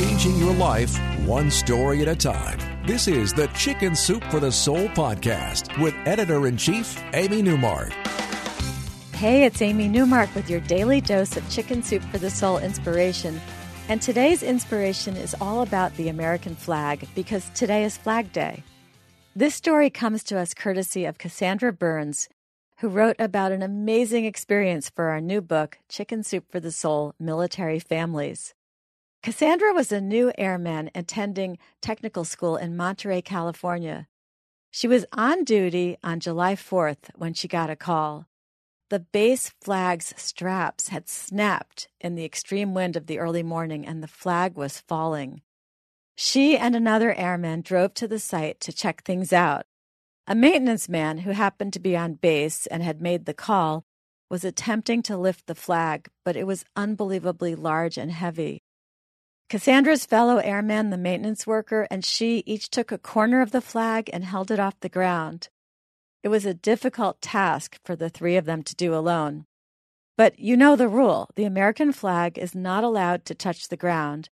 changing your life one story at a time. This is the Chicken Soup for the Soul podcast with editor in chief, Amy Newmark. Hey, it's Amy Newmark with your daily dose of Chicken Soup for the Soul inspiration. And today's inspiration is all about the American flag because today is Flag Day. This story comes to us courtesy of Cassandra Burns, who wrote about an amazing experience for our new book, Chicken Soup for the Soul Military Families. Cassandra was a new airman attending technical school in Monterey, California. She was on duty on July 4th when she got a call. The base flag's straps had snapped in the extreme wind of the early morning and the flag was falling. She and another airman drove to the site to check things out. A maintenance man who happened to be on base and had made the call was attempting to lift the flag, but it was unbelievably large and heavy. Cassandra's fellow airman, the maintenance worker, and she each took a corner of the flag and held it off the ground. It was a difficult task for the three of them to do alone. But you know the rule the American flag is not allowed to touch the ground,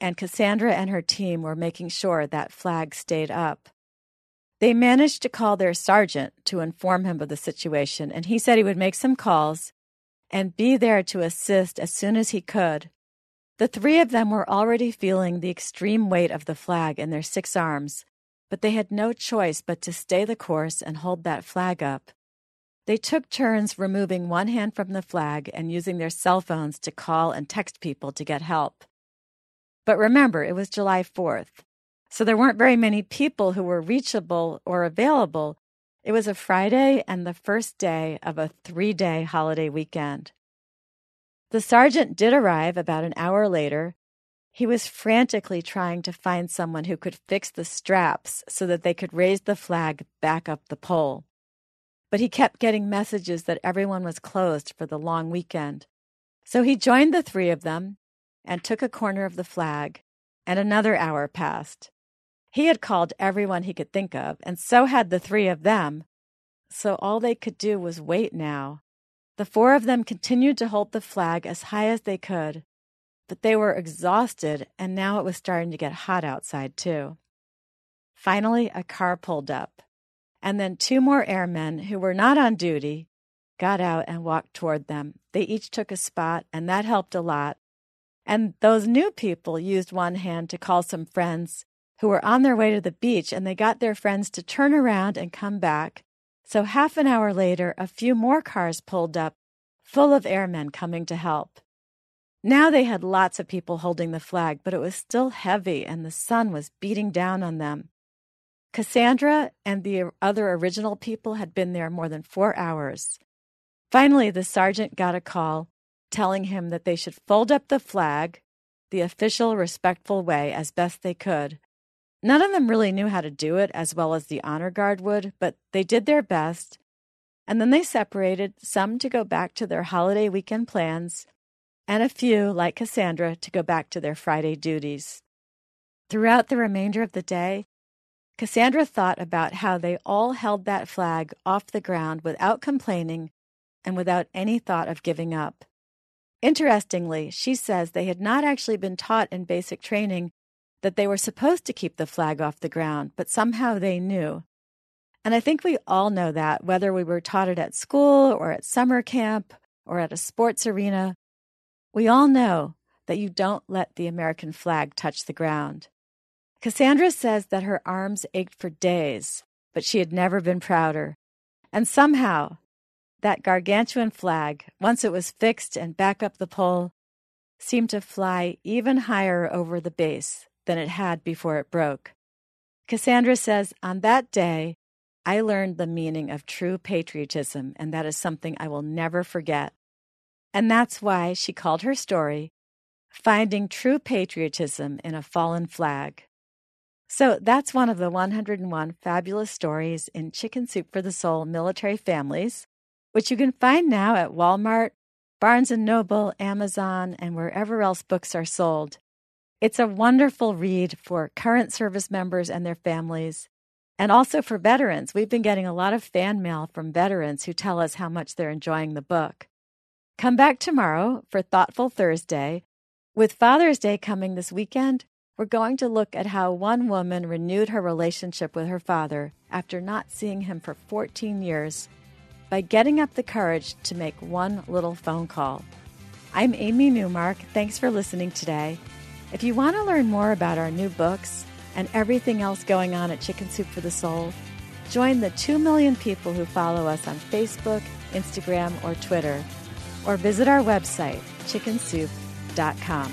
and Cassandra and her team were making sure that flag stayed up. They managed to call their sergeant to inform him of the situation, and he said he would make some calls and be there to assist as soon as he could. The three of them were already feeling the extreme weight of the flag in their six arms, but they had no choice but to stay the course and hold that flag up. They took turns removing one hand from the flag and using their cell phones to call and text people to get help. But remember, it was July 4th. So there weren't very many people who were reachable or available. It was a Friday and the first day of a three day holiday weekend. The sergeant did arrive about an hour later. He was frantically trying to find someone who could fix the straps so that they could raise the flag back up the pole. But he kept getting messages that everyone was closed for the long weekend. So he joined the three of them and took a corner of the flag, and another hour passed. He had called everyone he could think of, and so had the three of them. So all they could do was wait now. The four of them continued to hold the flag as high as they could, but they were exhausted, and now it was starting to get hot outside, too. Finally, a car pulled up, and then two more airmen who were not on duty got out and walked toward them. They each took a spot, and that helped a lot. And those new people used one hand to call some friends who were on their way to the beach and they got their friends to turn around and come back. So half an hour later, a few more cars pulled up, full of airmen coming to help. Now they had lots of people holding the flag, but it was still heavy and the sun was beating down on them. Cassandra and the other original people had been there more than four hours. Finally, the sergeant got a call telling him that they should fold up the flag the official, respectful way as best they could, None of them really knew how to do it as well as the honor guard would, but they did their best. And then they separated, some to go back to their holiday weekend plans, and a few, like Cassandra, to go back to their Friday duties. Throughout the remainder of the day, Cassandra thought about how they all held that flag off the ground without complaining and without any thought of giving up. Interestingly, she says they had not actually been taught in basic training that they were supposed to keep the flag off the ground, but somehow they knew. And I think we all know that, whether we were taught it at school or at summer camp or at a sports arena. We all know that you don't let the American flag touch the ground. Cassandra says that her arms ached for days, but she had never been prouder. And somehow, that gargantuan flag, once it was fixed and back up the pole, seemed to fly even higher over the base than it had before it broke. Cassandra says, On that day, I learned the meaning of true patriotism, and that is something I will never forget. And that's why she called her story Finding True Patriotism in a Fallen Flag. So that's one of the 101 fabulous stories in Chicken Soup for the Soul Military Families, which you can find now at Walmart, Barnes & Noble, Amazon, and wherever else books are sold. It's a wonderful read for current service members and their families, and also for veterans. We've been getting a lot of fan mail from veterans who tell us how much they're enjoying the book. Come back tomorrow for Thoughtful Thursday, With Father's Day coming this weekend, we're going to look at how one woman renewed her relationship with her father after not seeing him for 14 years by getting up the courage to make one little phone call. I'm Amy Newmark. Thanks for listening today. If you want to learn more about our new books and everything else going on at Chicken Soup for the Soul, join the 2 million people who follow us on Facebook, Instagram, or Twitter, or visit our website, chickensoup.com.